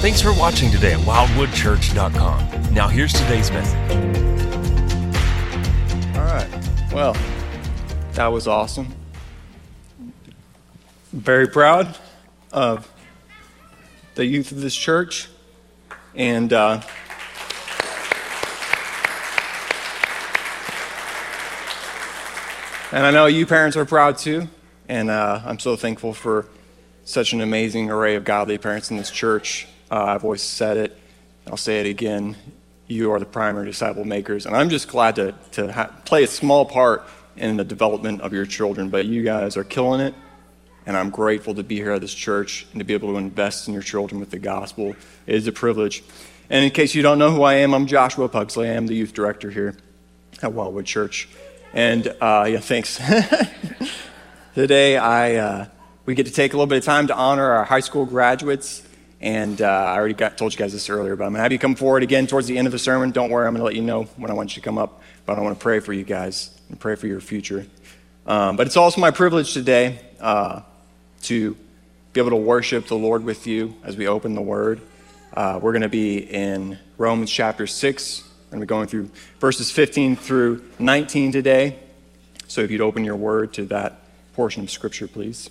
Thanks for watching today at wildwoodchurch.com. Now, here's today's message. All right. Well, that was awesome. Very proud of the youth of this church. And uh, and I know you parents are proud too. And uh, I'm so thankful for such an amazing array of godly parents in this church. Uh, I've always said it. I'll say it again. You are the primary disciple makers. And I'm just glad to, to ha- play a small part in the development of your children. But you guys are killing it. And I'm grateful to be here at this church and to be able to invest in your children with the gospel. It is a privilege. And in case you don't know who I am, I'm Joshua Pugsley. I am the youth director here at Wildwood Church. And uh, yeah, thanks. Today, I, uh, we get to take a little bit of time to honor our high school graduates. And uh, I already got, told you guys this earlier, but I'm going to have you come forward again towards the end of the sermon. Don't worry, I'm going to let you know when I want you to come up. But I want to pray for you guys and pray for your future. Um, but it's also my privilege today uh, to be able to worship the Lord with you as we open the Word. Uh, we're going to be in Romans chapter 6. We're going to be going through verses 15 through 19 today. So if you'd open your Word to that portion of Scripture, please.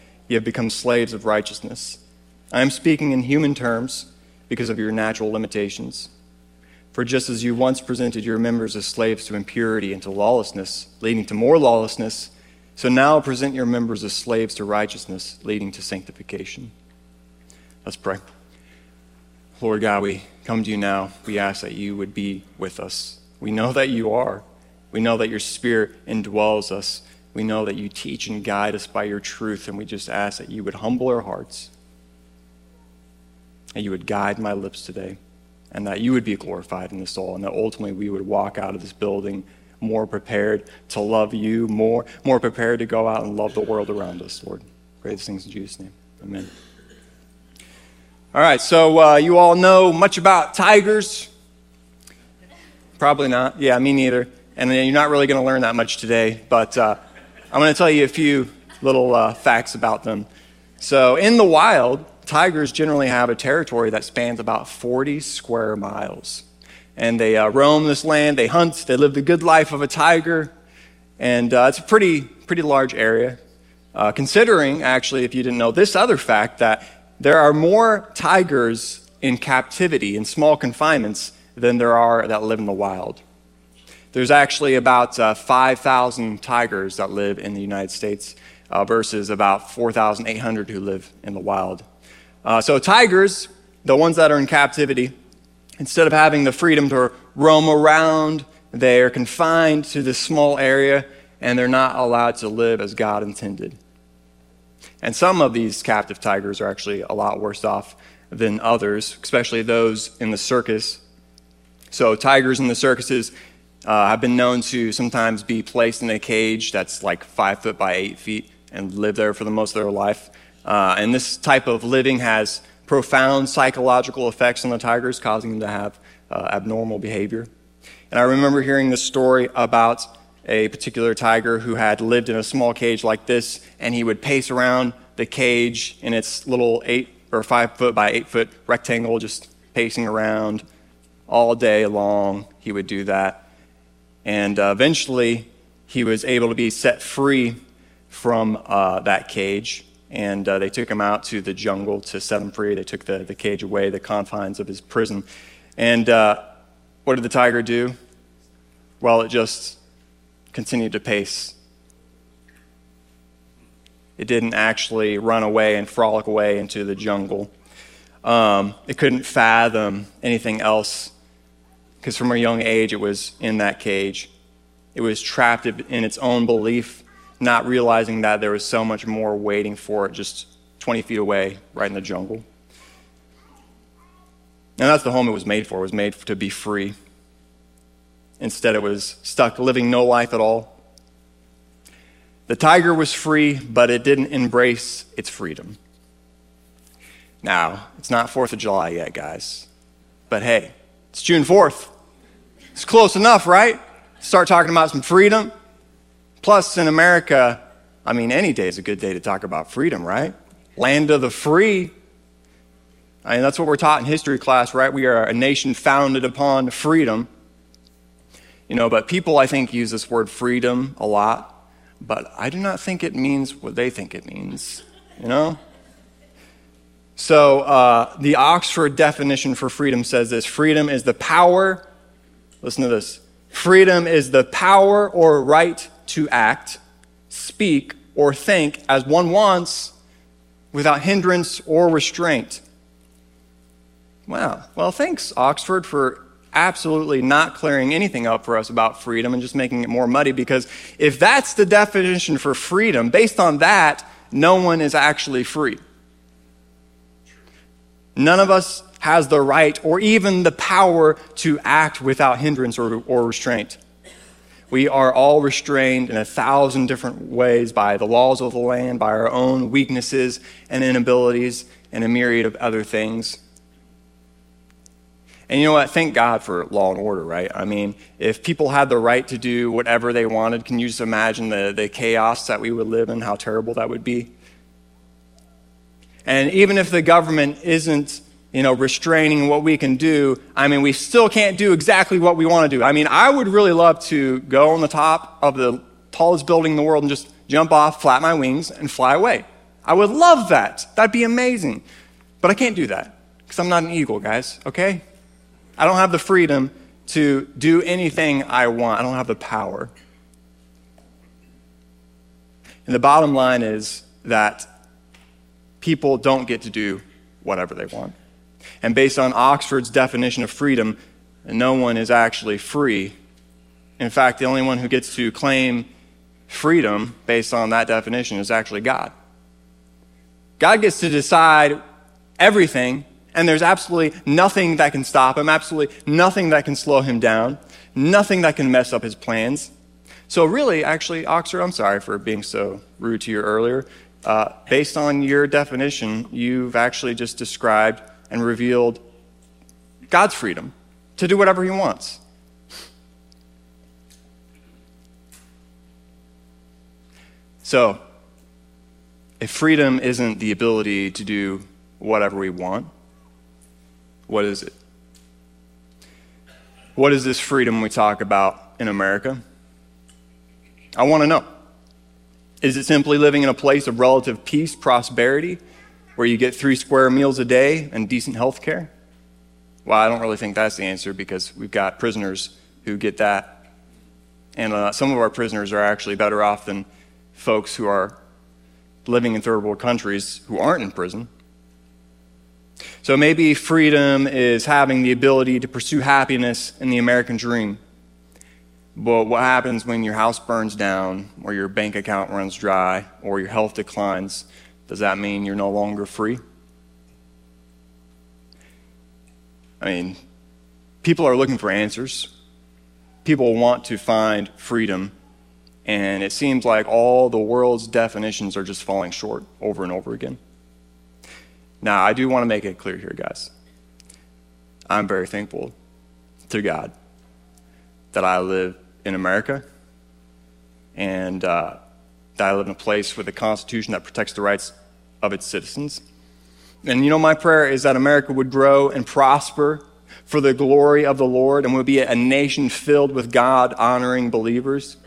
you have become slaves of righteousness. I am speaking in human terms because of your natural limitations. For just as you once presented your members as slaves to impurity and to lawlessness, leading to more lawlessness, so now present your members as slaves to righteousness, leading to sanctification. Let's pray. Lord God, we come to you now. We ask that you would be with us. We know that you are. We know that your Spirit indwells us. We know that you teach and guide us by your truth, and we just ask that you would humble our hearts, and you would guide my lips today, and that you would be glorified in this all, and that ultimately we would walk out of this building more prepared to love you, more, more prepared to go out and love the world around us, Lord. These things in Jesus' name. Amen. All right, so uh, you all know much about tigers? Probably not. Yeah, me neither. And you're not really going to learn that much today, but uh, I'm going to tell you a few little uh, facts about them. So, in the wild, tigers generally have a territory that spans about 40 square miles. And they uh, roam this land, they hunt, they live the good life of a tiger. And uh, it's a pretty, pretty large area. Uh, considering, actually, if you didn't know this other fact, that there are more tigers in captivity, in small confinements, than there are that live in the wild. There's actually about uh, 5,000 tigers that live in the United States uh, versus about 4,800 who live in the wild. Uh, so, tigers, the ones that are in captivity, instead of having the freedom to roam around, they are confined to this small area and they're not allowed to live as God intended. And some of these captive tigers are actually a lot worse off than others, especially those in the circus. So, tigers in the circuses uh, have been known to sometimes be placed in a cage that's like five foot by eight feet and live there for the most of their life. Uh, and this type of living has profound psychological effects on the tigers, causing them to have uh, abnormal behavior. And I remember hearing this story about a particular tiger who had lived in a small cage like this, and he would pace around the cage in its little eight or five foot by eight foot rectangle, just pacing around all day long. He would do that. And uh, eventually, he was able to be set free from uh, that cage. And uh, they took him out to the jungle to set him free. They took the, the cage away, the confines of his prison. And uh, what did the tiger do? Well, it just continued to pace. It didn't actually run away and frolic away into the jungle. Um, it couldn't fathom anything else because from a young age it was in that cage. It was trapped in its own belief, not realizing that there was so much more waiting for it just 20 feet away, right in the jungle. And that's the home it was made for. It was made to be free. Instead, it was stuck living no life at all. The tiger was free, but it didn't embrace its freedom. Now, it's not 4th of July yet, guys. But hey, it's June 4th. It's close enough, right? Start talking about some freedom. Plus, in America, I mean, any day is a good day to talk about freedom, right? Land of the free. I mean, that's what we're taught in history class, right? We are a nation founded upon freedom. You know, but people, I think, use this word freedom a lot, but I do not think it means what they think it means, you know? So, uh, the Oxford definition for freedom says this freedom is the power, listen to this freedom is the power or right to act, speak, or think as one wants without hindrance or restraint. Wow. Well, thanks, Oxford, for absolutely not clearing anything up for us about freedom and just making it more muddy because if that's the definition for freedom, based on that, no one is actually free. None of us has the right or even the power to act without hindrance or, or restraint. We are all restrained in a thousand different ways by the laws of the land, by our own weaknesses and inabilities, and a myriad of other things. And you know what? Thank God for law and order, right? I mean, if people had the right to do whatever they wanted, can you just imagine the, the chaos that we would live in, how terrible that would be? And even if the government isn't you know, restraining what we can do, I mean, we still can't do exactly what we want to do. I mean, I would really love to go on the top of the tallest building in the world and just jump off, flap my wings, and fly away. I would love that. That'd be amazing. But I can't do that because I'm not an eagle, guys, okay? I don't have the freedom to do anything I want, I don't have the power. And the bottom line is that people don't get to do whatever they want. And based on Oxford's definition of freedom, no one is actually free. In fact, the only one who gets to claim freedom based on that definition is actually God. God gets to decide everything, and there's absolutely nothing that can stop him, absolutely nothing that can slow him down, nothing that can mess up his plans. So, really, actually, Oxford, I'm sorry for being so rude to you earlier. Uh, based on your definition, you've actually just described and revealed God's freedom to do whatever He wants. So, if freedom isn't the ability to do whatever we want, what is it? What is this freedom we talk about in America? I want to know. Is it simply living in a place of relative peace, prosperity, where you get three square meals a day and decent health care? Well, I don't really think that's the answer because we've got prisoners who get that. And uh, some of our prisoners are actually better off than folks who are living in third world countries who aren't in prison. So maybe freedom is having the ability to pursue happiness in the American dream. But what happens when your house burns down, or your bank account runs dry, or your health declines? Does that mean you're no longer free? I mean, people are looking for answers. People want to find freedom. And it seems like all the world's definitions are just falling short over and over again. Now, I do want to make it clear here, guys. I'm very thankful to God that I live in America and uh, that I live in a place with a constitution that protects the rights of its citizens. And you know, my prayer is that America would grow and prosper for the glory of the Lord and would be a nation filled with God honoring believers.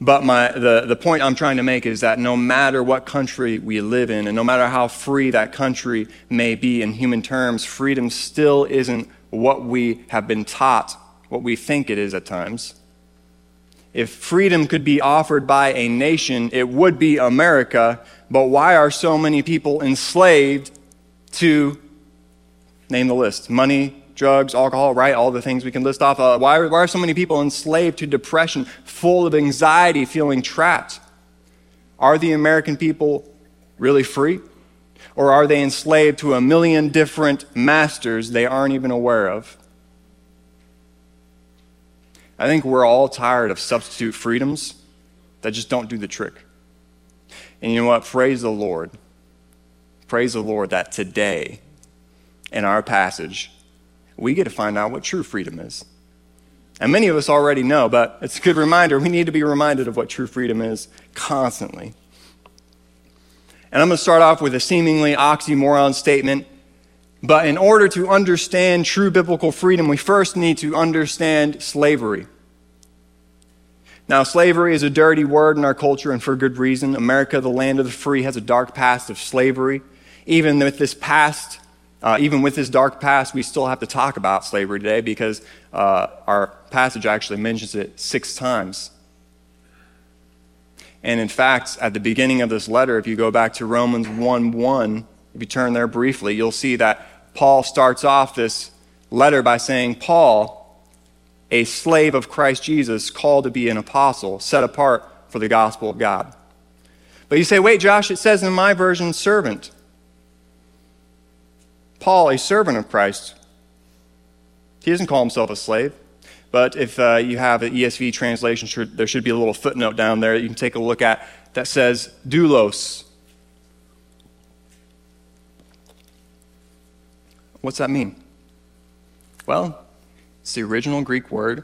But my, the, the point I'm trying to make is that no matter what country we live in, and no matter how free that country may be in human terms, freedom still isn't what we have been taught, what we think it is at times. If freedom could be offered by a nation, it would be America, but why are so many people enslaved to name the list? Money, drugs, alcohol, right? All the things we can list off. Uh, why, why are so many people enslaved to depression, full of anxiety, feeling trapped? Are the American people really free? Or are they enslaved to a million different masters they aren't even aware of? I think we're all tired of substitute freedoms that just don't do the trick. And you know what? Praise the Lord. Praise the Lord that today, in our passage, we get to find out what true freedom is. And many of us already know, but it's a good reminder. We need to be reminded of what true freedom is constantly. And I'm going to start off with a seemingly oxymoron statement. But in order to understand true biblical freedom, we first need to understand slavery. Now, slavery is a dirty word in our culture, and for good reason. America, the land of the free, has a dark past of slavery. Even with this past, uh, even with this dark past, we still have to talk about slavery today because uh, our passage actually mentions it six times. And in fact, at the beginning of this letter, if you go back to Romans 1 1, if you turn there briefly, you'll see that Paul starts off this letter by saying, Paul, a slave of Christ Jesus, called to be an apostle, set apart for the gospel of God. But you say, wait, Josh, it says in my version, servant. Paul, a servant of Christ, he doesn't call himself a slave. But if uh, you have an ESV translation, there should be a little footnote down there that you can take a look at that says doulos. What's that mean? Well, it's the original Greek word,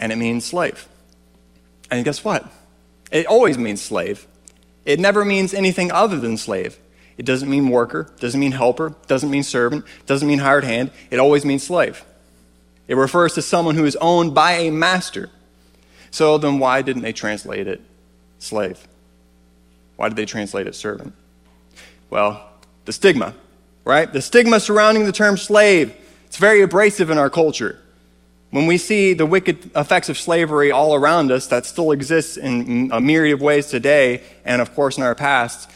and it means slave. And guess what? It always means slave. It never means anything other than slave. It doesn't mean worker, doesn't mean helper, doesn't mean servant, doesn't mean hired hand. It always means slave. It refers to someone who is owned by a master. So then, why didn't they translate it slave? Why did they translate it servant? Well, the stigma, right? The stigma surrounding the term slave. It's very abrasive in our culture. When we see the wicked effects of slavery all around us that still exists in a myriad of ways today, and of course in our past,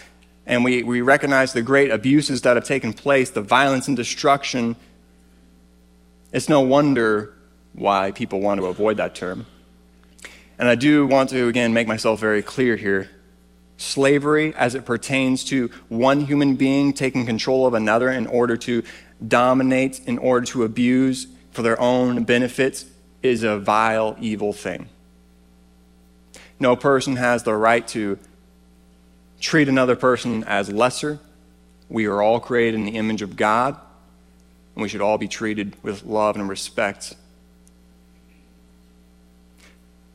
and we, we recognize the great abuses that have taken place, the violence and destruction, it's no wonder why people want to avoid that term. And I do want to, again, make myself very clear here. Slavery, as it pertains to one human being taking control of another in order to dominate, in order to abuse, for their own benefits is a vile, evil thing. No person has the right to treat another person as lesser. We are all created in the image of God, and we should all be treated with love and respect.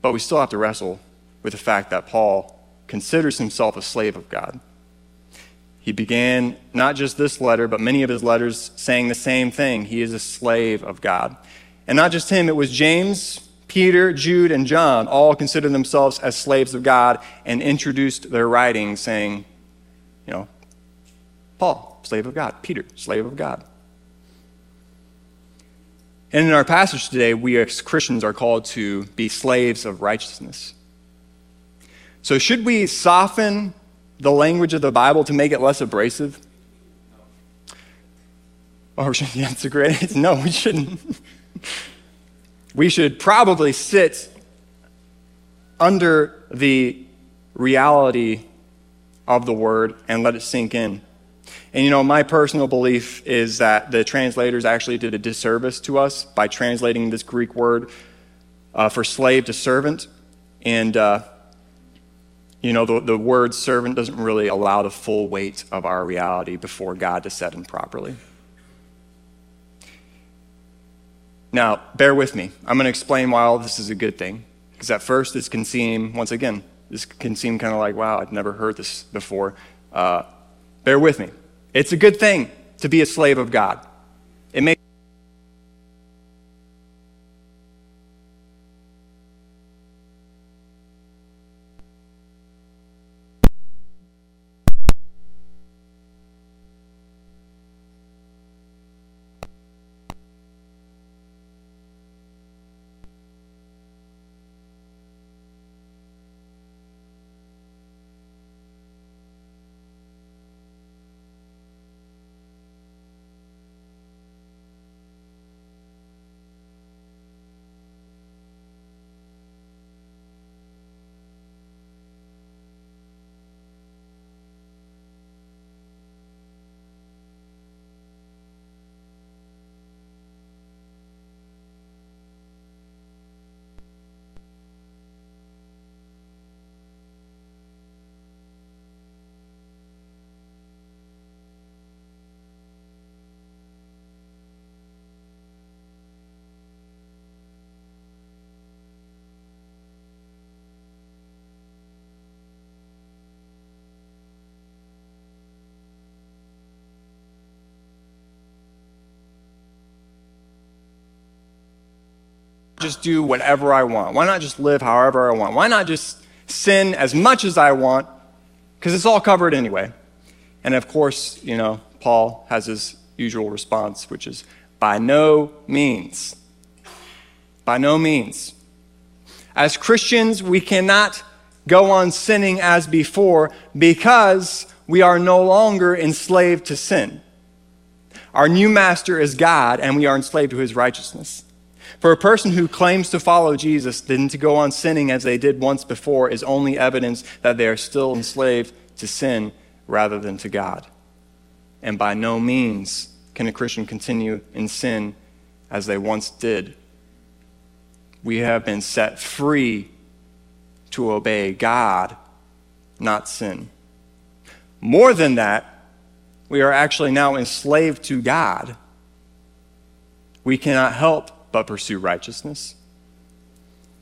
But we still have to wrestle with the fact that Paul considers himself a slave of God. He began not just this letter, but many of his letters saying the same thing. He is a slave of God. And not just him, it was James, Peter, Jude, and John all considered themselves as slaves of God and introduced their writings saying, you know, Paul, slave of God. Peter, slave of God. And in our passage today, we as Christians are called to be slaves of righteousness. So, should we soften the language of the Bible to make it less abrasive? Or it's a great no, we shouldn't. we should probably sit under the reality of the word and let it sink in. And you know, my personal belief is that the translators actually did a disservice to us by translating this Greek word uh, for slave to servant. And uh, you know, the, the word servant doesn't really allow the full weight of our reality before God to set in properly. Now, bear with me. I'm going to explain why all this is a good thing. Because at first, this can seem, once again, this can seem kind of like, wow, I've never heard this before. Uh, bear with me. It's a good thing to be a slave of God. Just do whatever I want? Why not just live however I want? Why not just sin as much as I want? Because it's all covered anyway. And of course, you know, Paul has his usual response, which is by no means. By no means. As Christians, we cannot go on sinning as before because we are no longer enslaved to sin. Our new master is God, and we are enslaved to his righteousness. For a person who claims to follow Jesus, then to go on sinning as they did once before is only evidence that they are still enslaved to sin rather than to God. And by no means can a Christian continue in sin as they once did. We have been set free to obey God, not sin. More than that, we are actually now enslaved to God. We cannot help but pursue righteousness.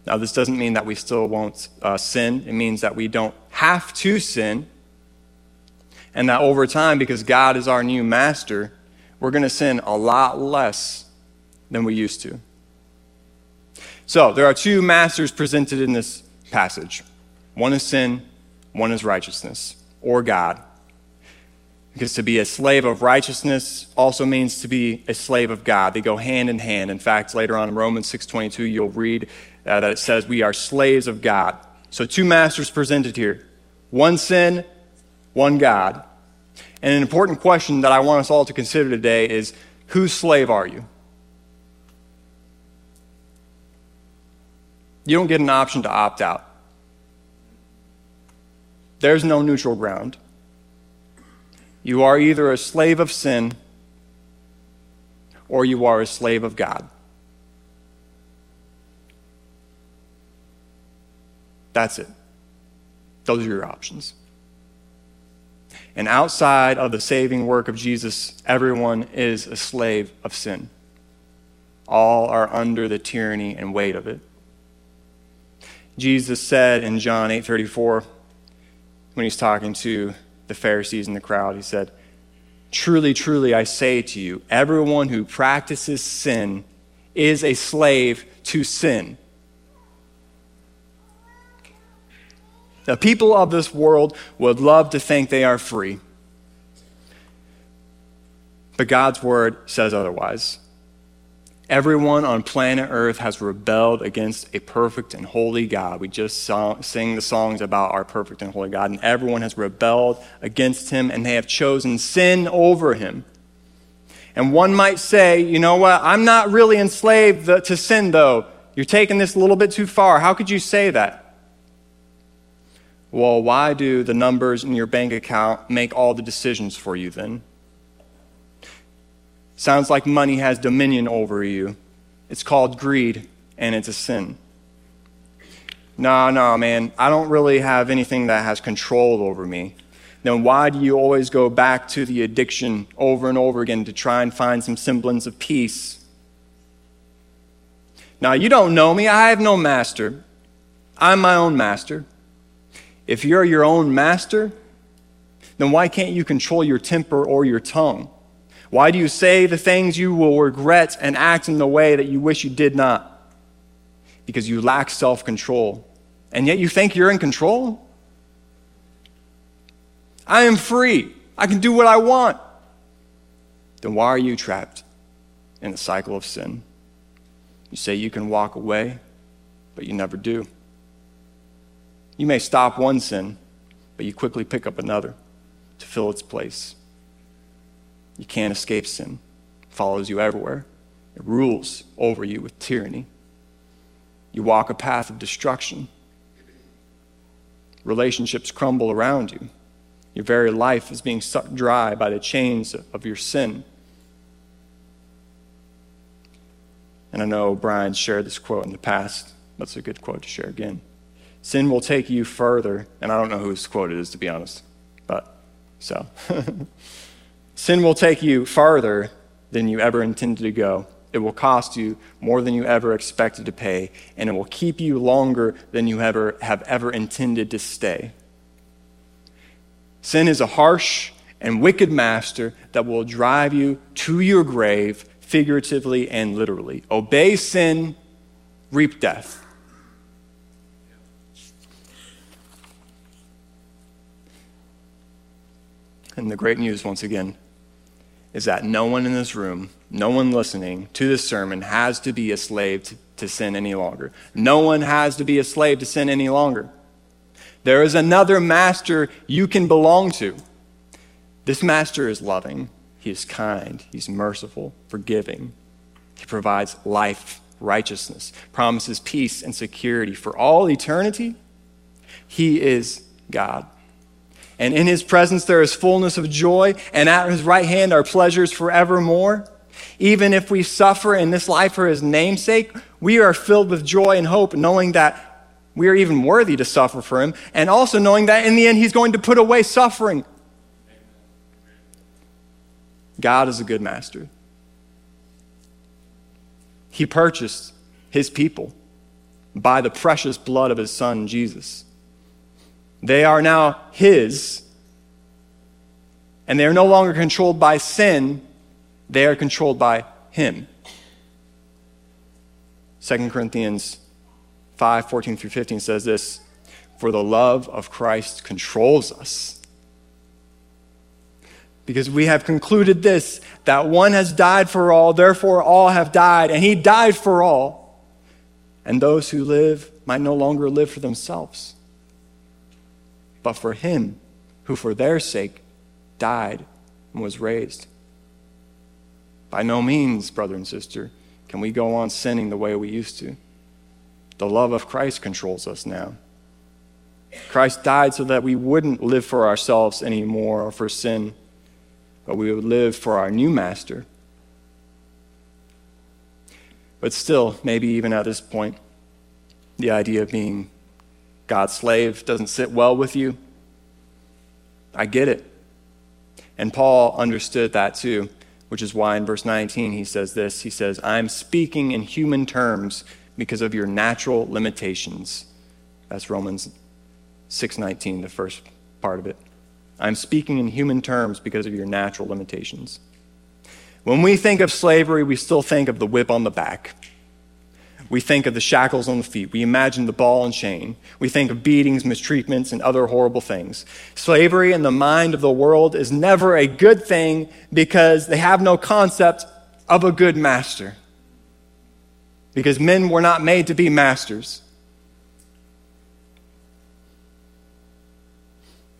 Now, this doesn't mean that we still won't uh, sin. It means that we don't have to sin. And that over time, because God is our new master, we're going to sin a lot less than we used to. So, there are two masters presented in this passage one is sin, one is righteousness, or God. Because to be a slave of righteousness also means to be a slave of God. They go hand in hand. In fact, later on in Romans 6:22, you'll read uh, that it says we are slaves of God. So two masters presented here. One sin, one God. And an important question that I want us all to consider today is whose slave are you? You don't get an option to opt out. There's no neutral ground. You are either a slave of sin or you are a slave of God. That's it. Those are your options. And outside of the saving work of Jesus, everyone is a slave of sin. All are under the tyranny and weight of it. Jesus said in John 8:34 when he's talking to the Pharisees and the crowd. He said, Truly, truly, I say to you, everyone who practices sin is a slave to sin. The people of this world would love to think they are free. But God's word says otherwise. Everyone on planet Earth has rebelled against a perfect and holy God. We just song, sing the songs about our perfect and holy God, and everyone has rebelled against him, and they have chosen sin over him. And one might say, you know what? I'm not really enslaved to sin, though. You're taking this a little bit too far. How could you say that? Well, why do the numbers in your bank account make all the decisions for you then? Sounds like money has dominion over you. It's called greed, and it's a sin. No, no, man, I don't really have anything that has control over me. Then why do you always go back to the addiction over and over again to try and find some semblance of peace? Now, you don't know me. I have no master. I'm my own master. If you're your own master, then why can't you control your temper or your tongue? Why do you say the things you will regret and act in the way that you wish you did not? Because you lack self control. And yet you think you're in control? I am free. I can do what I want. Then why are you trapped in the cycle of sin? You say you can walk away, but you never do. You may stop one sin, but you quickly pick up another to fill its place. You can't escape sin. It follows you everywhere. It rules over you with tyranny. You walk a path of destruction. Relationships crumble around you. Your very life is being sucked dry by the chains of your sin. And I know Brian shared this quote in the past. That's a good quote to share again. Sin will take you further, and I don't know whose quote it is, to be honest. But, so. Sin will take you farther than you ever intended to go. It will cost you more than you ever expected to pay, and it will keep you longer than you ever have ever intended to stay. Sin is a harsh and wicked master that will drive you to your grave, figuratively and literally. Obey sin, reap death. And the great news, once again, is that no one in this room, no one listening to this sermon has to be a slave to, to, sin any longer. No one has to be a slave to sin any longer. There is another master you can belong to. This master is loving, he is kind, he's merciful, forgiving. He provides life, righteousness, promises peace and security for all eternity. He is God and in his presence there is fullness of joy, and at his right hand are pleasures forevermore. Even if we suffer in this life for his namesake, we are filled with joy and hope, knowing that we are even worthy to suffer for him, and also knowing that in the end he's going to put away suffering. God is a good master. He purchased his people by the precious blood of his son, Jesus. They are now His, and they are no longer controlled by sin, they are controlled by Him. 2 Corinthians 5 14 through 15 says this For the love of Christ controls us. Because we have concluded this that one has died for all, therefore all have died, and he died for all. And those who live might no longer live for themselves but for him who for their sake died and was raised. By no means, brother and sister, can we go on sinning the way we used to. The love of Christ controls us now. Christ died so that we wouldn't live for ourselves anymore or for sin, but we would live for our new master. But still, maybe even at this point, the idea of being God's slave doesn't sit well with you. I get it. And Paul understood that too, which is why in verse 19 he says this He says, I'm speaking in human terms because of your natural limitations. That's Romans 6:19, the first part of it. I'm speaking in human terms because of your natural limitations. When we think of slavery, we still think of the whip on the back. We think of the shackles on the feet. We imagine the ball and chain. We think of beatings, mistreatments, and other horrible things. Slavery in the mind of the world is never a good thing because they have no concept of a good master. Because men were not made to be masters.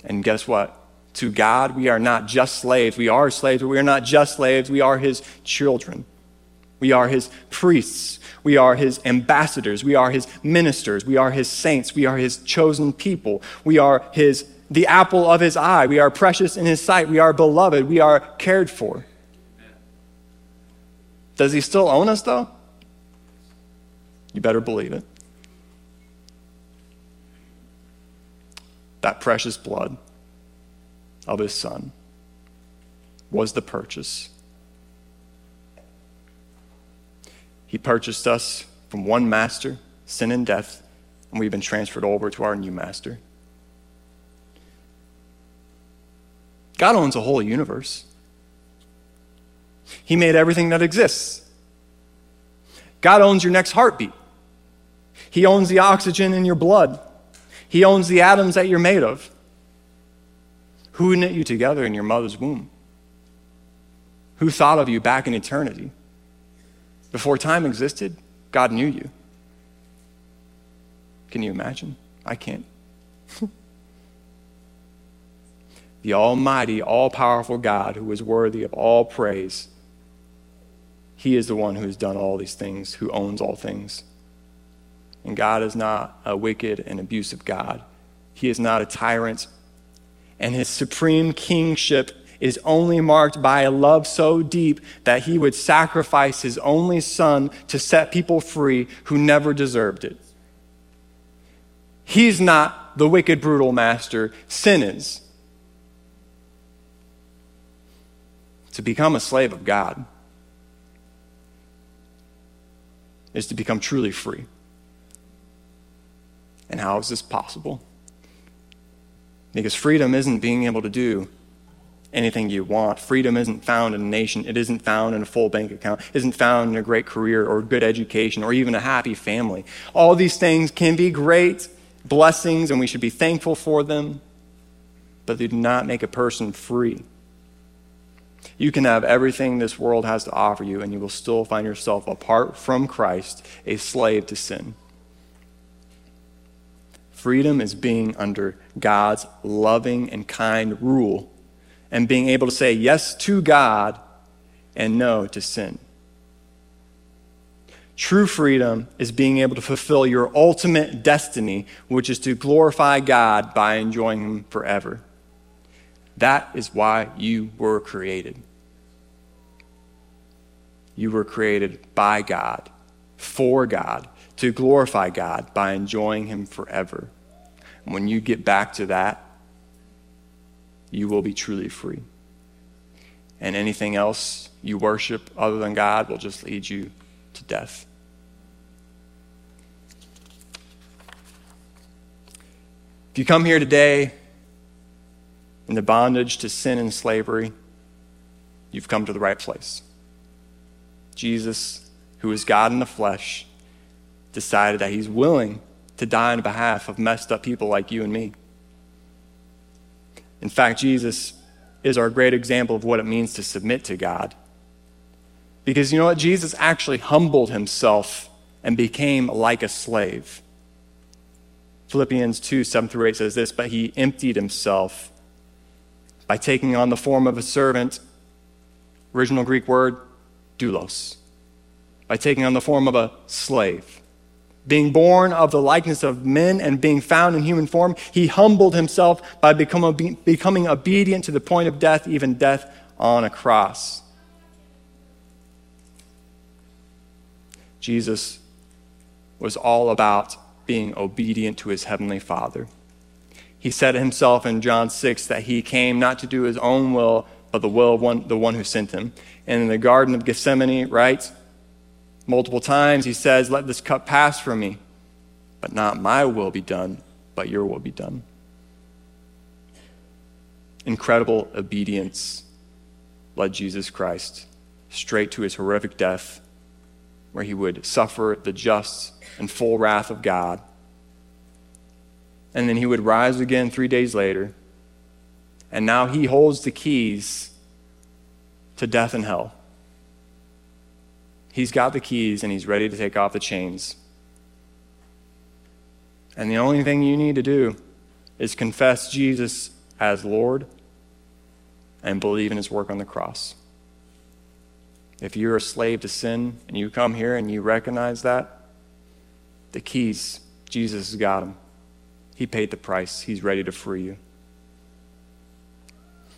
And guess what? To God, we are not just slaves. We are slaves, but we are not just slaves. We are his children. We are his priests. We are his ambassadors. We are his ministers. We are his saints. We are his chosen people. We are his the apple of his eye. We are precious in his sight. We are beloved. We are cared for. Does he still own us though? You better believe it. That precious blood of his son was the purchase He purchased us from one master, sin and death, and we've been transferred over to our new master. God owns a whole universe. He made everything that exists. God owns your next heartbeat. He owns the oxygen in your blood. He owns the atoms that you're made of. Who knit you together in your mother's womb? Who thought of you back in eternity? Before time existed, God knew you. Can you imagine? I can't. the Almighty, all powerful God who is worthy of all praise, He is the one who has done all these things, who owns all things. And God is not a wicked and abusive God, He is not a tyrant. And His supreme kingship is only marked by a love so deep that he would sacrifice his only son to set people free who never deserved it. He's not the wicked, brutal master, sin is. To become a slave of God is to become truly free. And how is this possible? Because freedom isn't being able to do anything you want. Freedom isn't found in a nation, it isn't found in a full bank account, it isn't found in a great career or good education or even a happy family. All these things can be great blessings and we should be thankful for them, but they do not make a person free. You can have everything this world has to offer you, and you will still find yourself apart from Christ, a slave to sin. Freedom is being under God's loving and kind rule and being able to say yes to God and no to sin. True freedom is being able to fulfill your ultimate destiny, which is to glorify God by enjoying Him forever. That is why you were created. You were created by God, for God, to glorify God by enjoying Him forever. And when you get back to that, you will be truly free. And anything else you worship other than God will just lead you to death. If you come here today in the bondage to sin and slavery, you've come to the right place. Jesus, who is God in the flesh, decided that he's willing to die on behalf of messed up people like you and me. In fact, Jesus is our great example of what it means to submit to God. Because you know what? Jesus actually humbled himself and became like a slave. Philippians 2 7 through 8 says this, but he emptied himself by taking on the form of a servant. Original Greek word, doulos, by taking on the form of a slave. Being born of the likeness of men and being found in human form, he humbled himself by become, becoming obedient to the point of death, even death on a cross. Jesus was all about being obedient to his heavenly Father. He said himself in John 6 that he came not to do his own will, but the will of one, the one who sent him. And in the Garden of Gethsemane, right? Multiple times he says, Let this cup pass from me, but not my will be done, but your will be done. Incredible obedience led Jesus Christ straight to his horrific death, where he would suffer the just and full wrath of God. And then he would rise again three days later. And now he holds the keys to death and hell. He's got the keys and he's ready to take off the chains. And the only thing you need to do is confess Jesus as Lord and believe in his work on the cross. If you're a slave to sin and you come here and you recognize that, the keys, Jesus has got them. He paid the price. He's ready to free you.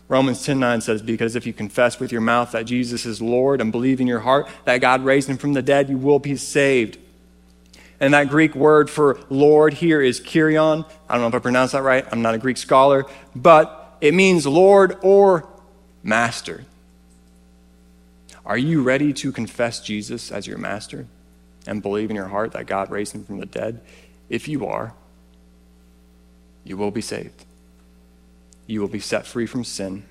Romans 10:9 says because if you confess with your mouth that Jesus is Lord and believe in your heart that God raised him from the dead you will be saved. And that Greek word for Lord here is kyrion. I don't know if I pronounced that right. I'm not a Greek scholar, but it means Lord or master. Are you ready to confess Jesus as your master and believe in your heart that God raised him from the dead? If you are, you will be saved. You will be set free from sin.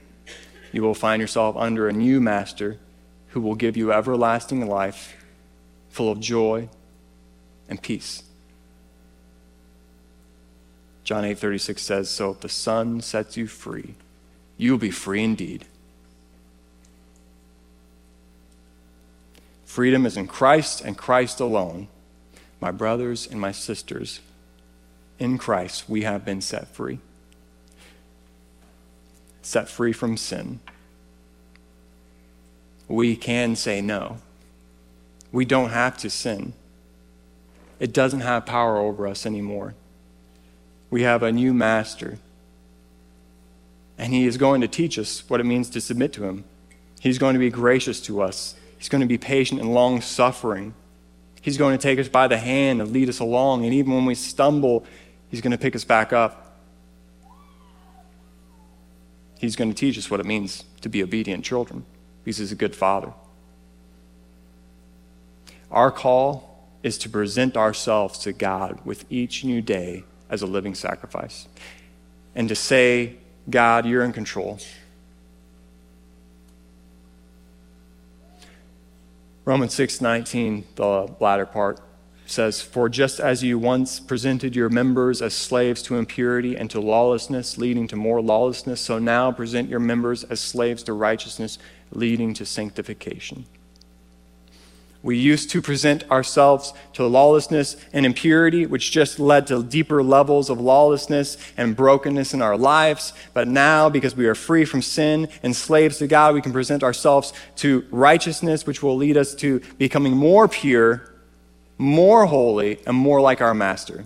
You will find yourself under a new master who will give you everlasting life full of joy and peace. John 8:36 says, "So if the Son sets you free, you will be free indeed." Freedom is in Christ and Christ alone. My brothers and my sisters, in Christ we have been set free set free from sin, we can say no. We don't have to sin. It doesn't have power over us anymore. We have a new master. And he is going to teach us what it means to submit to him. He's going to be gracious to us. He's going to be patient and long suffering. He's going to take us by the hand and lead us along. And even when we stumble, he's going to pick us back up. He's going to teach us what it means to be obedient children because He's a good Father. Our call is to present ourselves to God with each new day as a living sacrifice and to say, God, you're in control. Romans 6:19, the latter part says, "For just as you once presented your members as slaves to impurity and to lawlessness, leading to more lawlessness, so now present your members as slaves to righteousness, leading to sanctification." We used to present ourselves to lawlessness and impurity, which just led to deeper levels of lawlessness and brokenness in our lives. But now, because we are free from sin and slaves to God, we can present ourselves to righteousness, which will lead us to becoming more pure, more holy, and more like our Master.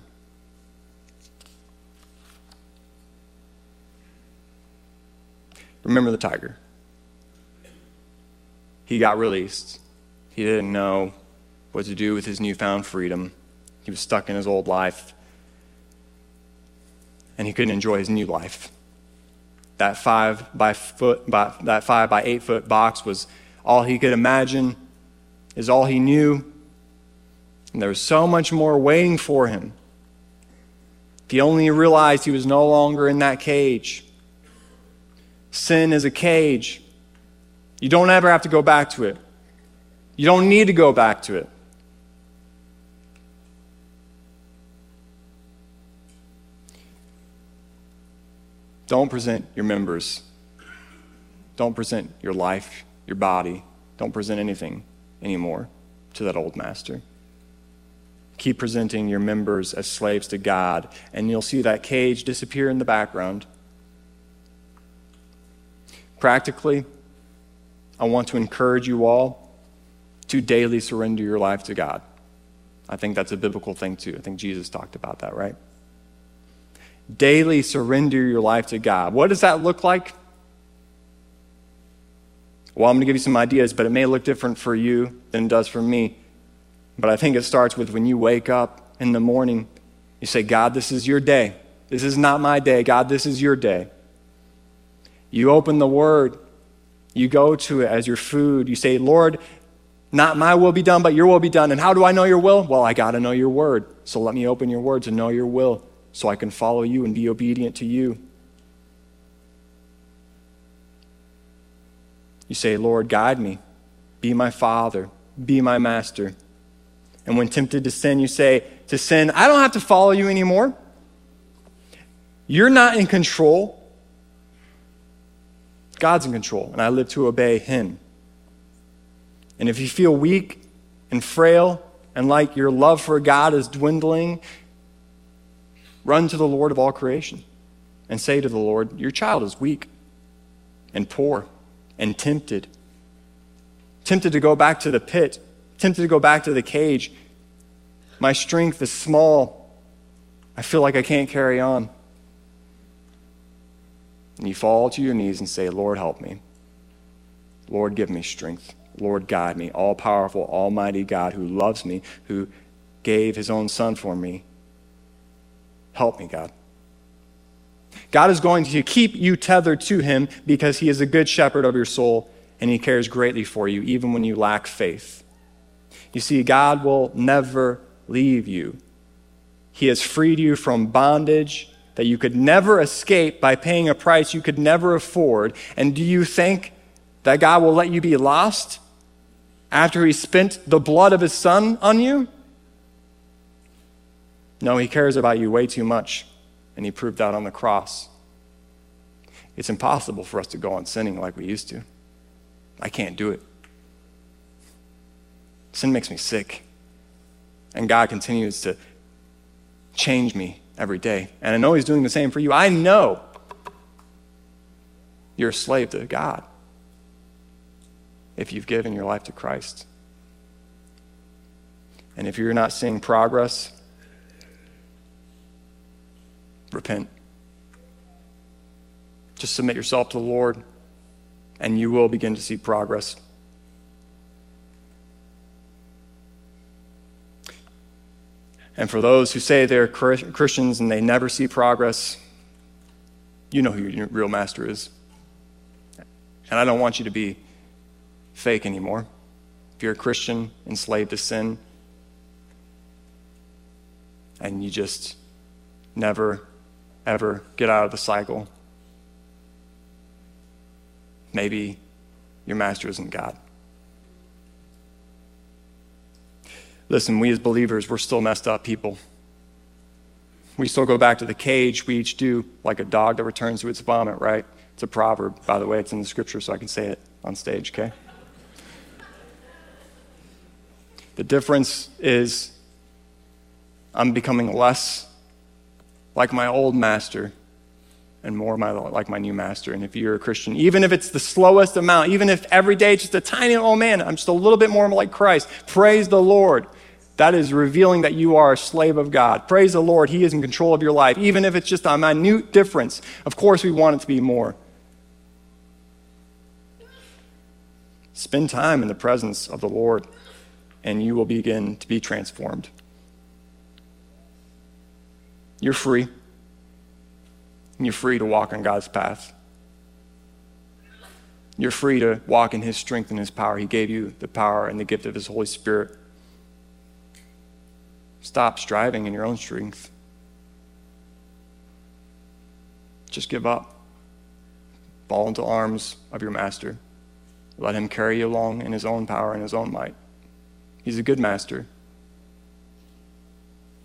Remember the tiger. He got released he didn't know what to do with his newfound freedom. He was stuck in his old life, and he couldn't enjoy his new life. That five by foot, by, that five by eight foot box was all he could imagine, is all he knew, and there was so much more waiting for him. If he only realized he was no longer in that cage. Sin is a cage. You don't ever have to go back to it. You don't need to go back to it. Don't present your members. Don't present your life, your body. Don't present anything anymore to that old master. Keep presenting your members as slaves to God, and you'll see that cage disappear in the background. Practically, I want to encourage you all to daily surrender your life to God. I think that's a biblical thing too. I think Jesus talked about that, right? Daily surrender your life to God. What does that look like? Well, I'm going to give you some ideas, but it may look different for you than it does for me. But I think it starts with when you wake up in the morning, you say, God, this is your day. This is not my day. God, this is your day. You open the word, you go to it as your food. You say, Lord, not my will be done, but your will be done. And how do I know your will? Well, I got to know your word. So let me open your word to know your will so I can follow you and be obedient to you. You say, Lord, guide me. Be my father. Be my master. And when tempted to sin, you say, to sin, I don't have to follow you anymore. You're not in control. God's in control, and I live to obey him. And if you feel weak and frail and like your love for God is dwindling, run to the Lord of all creation and say to the Lord, Your child is weak and poor and tempted. Tempted to go back to the pit, tempted to go back to the cage. My strength is small. I feel like I can't carry on. And you fall to your knees and say, Lord, help me. Lord, give me strength. Lord, guide me. All powerful, almighty God who loves me, who gave his own son for me. Help me, God. God is going to keep you tethered to him because he is a good shepherd of your soul and he cares greatly for you, even when you lack faith. You see, God will never leave you. He has freed you from bondage that you could never escape by paying a price you could never afford. And do you think that God will let you be lost? after he spent the blood of his son on you? No, he cares about you way too much, and he proved that on the cross. It's impossible for us to go on sinning like we used to. I can't do it. Sin makes me sick. And God continues to change me every day. And I know He's doing the same for you. I know you're a slave to God if you've given your life to Christ. And if you're not seeing progress, repent. Just submit yourself to the Lord, and you will begin to see progress. And for those who say they're Christians and they never see progress, you know who your real master is. And I don't want you to be fake anymore. If you're a Christian enslaved to sin, and you just never, ever get out of the cycle, maybe your master isn't God. Listen, we as believers, we're still messed up people. We still go back to the cage. We each do like a dog that returns to its vomit, right? It's a proverb, by the way. It's in the scripture, so I can say it on stage, okay? The difference is I'm becoming less like my old master and more my, like my new master. And if you're a Christian, even if it's the slowest amount, even if every day it's just a tiny, oh man, I'm just a little bit more like Christ, praise the Lord. That is revealing that you are a slave of God. Praise the Lord. He is in control of your life, even if it's just a minute difference. Of course, we want it to be more. Spend time in the presence of the Lord, and you will begin to be transformed. You're free. And you're free to walk on God's path. You're free to walk in His strength and His power. He gave you the power and the gift of His Holy Spirit. Stop striving in your own strength. Just give up. Fall into arms of your master. Let him carry you along in his own power and his own might. He's a good master.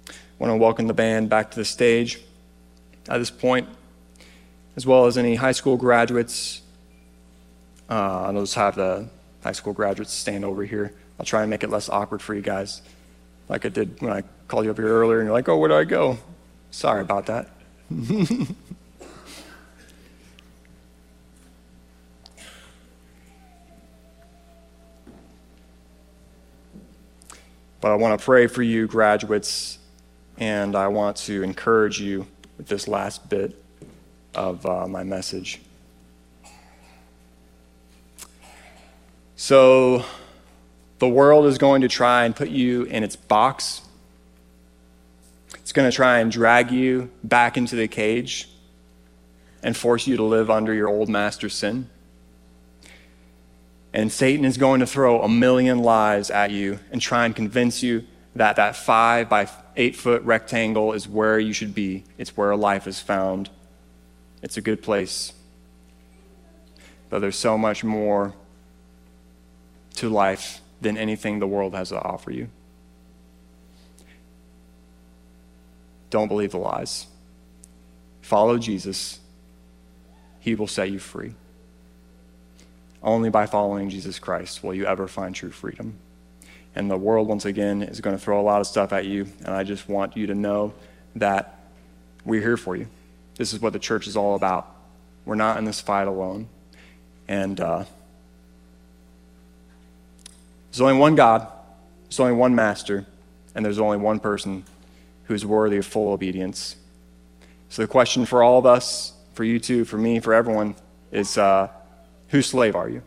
I want to welcome the band back to the stage. At this point, as well as any high school graduates, uh, I'll just have the high school graduates stand over here. I'll try and make it less awkward for you guys like I did when I called you up here earlier, and you're like, oh, where do I go? Sorry about that. but I want to pray for you, graduates, and I want to encourage you with this last bit of uh, my message. So, the world is going to try and put you in its box. It's going to try and drag you back into the cage and force you to live under your old master's sin. And Satan is going to throw a million lies at you and try and convince you that that five by eight foot rectangle is where you should be. It's where life is found. It's a good place. But there's so much more to life than anything the world has to offer you. Don't believe the lies. Follow Jesus, He will set you free. Only by following Jesus Christ will you ever find true freedom. And the world, once again, is going to throw a lot of stuff at you. And I just want you to know that we're here for you. This is what the church is all about. We're not in this fight alone. And, uh, there's only one God, there's only one master, and there's only one person who's worthy of full obedience. So the question for all of us, for you too, for me, for everyone, is uh, whose slave are you?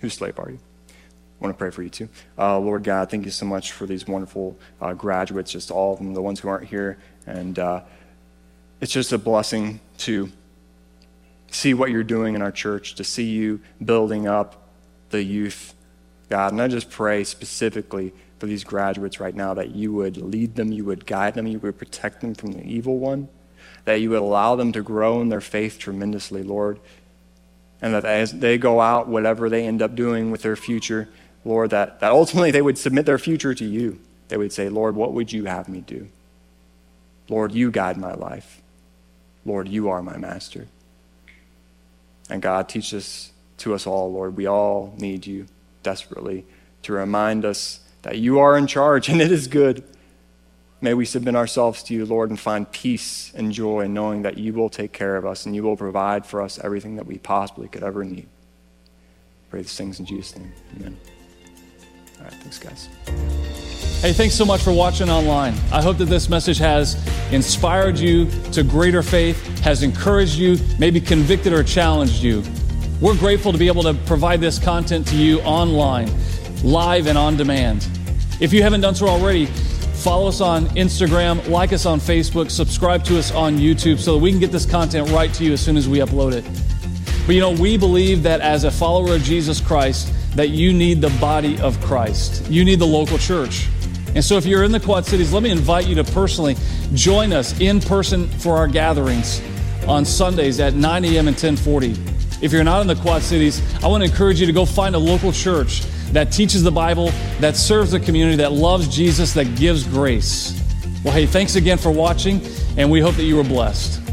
Whose slave are you? I want to pray for you too. Uh, Lord God, thank you so much for these wonderful uh, graduates, just all of them, the ones who aren't here. And uh, it's just a blessing to see what you're doing in our church, to see you building up the youth God. And I just pray specifically for these graduates right now that you would lead them, you would guide them, you would protect them from the evil one, that you would allow them to grow in their faith tremendously, Lord. And that as they go out, whatever they end up doing with their future, Lord, that, that ultimately they would submit their future to you. They would say, Lord, what would you have me do? Lord, you guide my life. Lord, you are my master. And God, teach this to us all, Lord. We all need you desperately to remind us that you are in charge and it is good. May we submit ourselves to you, Lord, and find peace and joy knowing that you will take care of us and you will provide for us everything that we possibly could ever need. Pray these things in Jesus' name. Amen. All right, thanks, guys. Hey, thanks so much for watching online. I hope that this message has inspired you to greater faith, has encouraged you, maybe convicted or challenged you. We're grateful to be able to provide this content to you online, live and on demand. If you haven't done so already, follow us on Instagram, like us on Facebook, subscribe to us on YouTube so that we can get this content right to you as soon as we upload it. But you know, we believe that as a follower of Jesus Christ, that you need the body of Christ. You need the local church. And so if you're in the Quad Cities, let me invite you to personally join us in person for our gatherings on Sundays at 9 a.m. and 1040. If you're not in the Quad Cities, I want to encourage you to go find a local church that teaches the Bible, that serves the community, that loves Jesus, that gives grace. Well, hey, thanks again for watching, and we hope that you were blessed.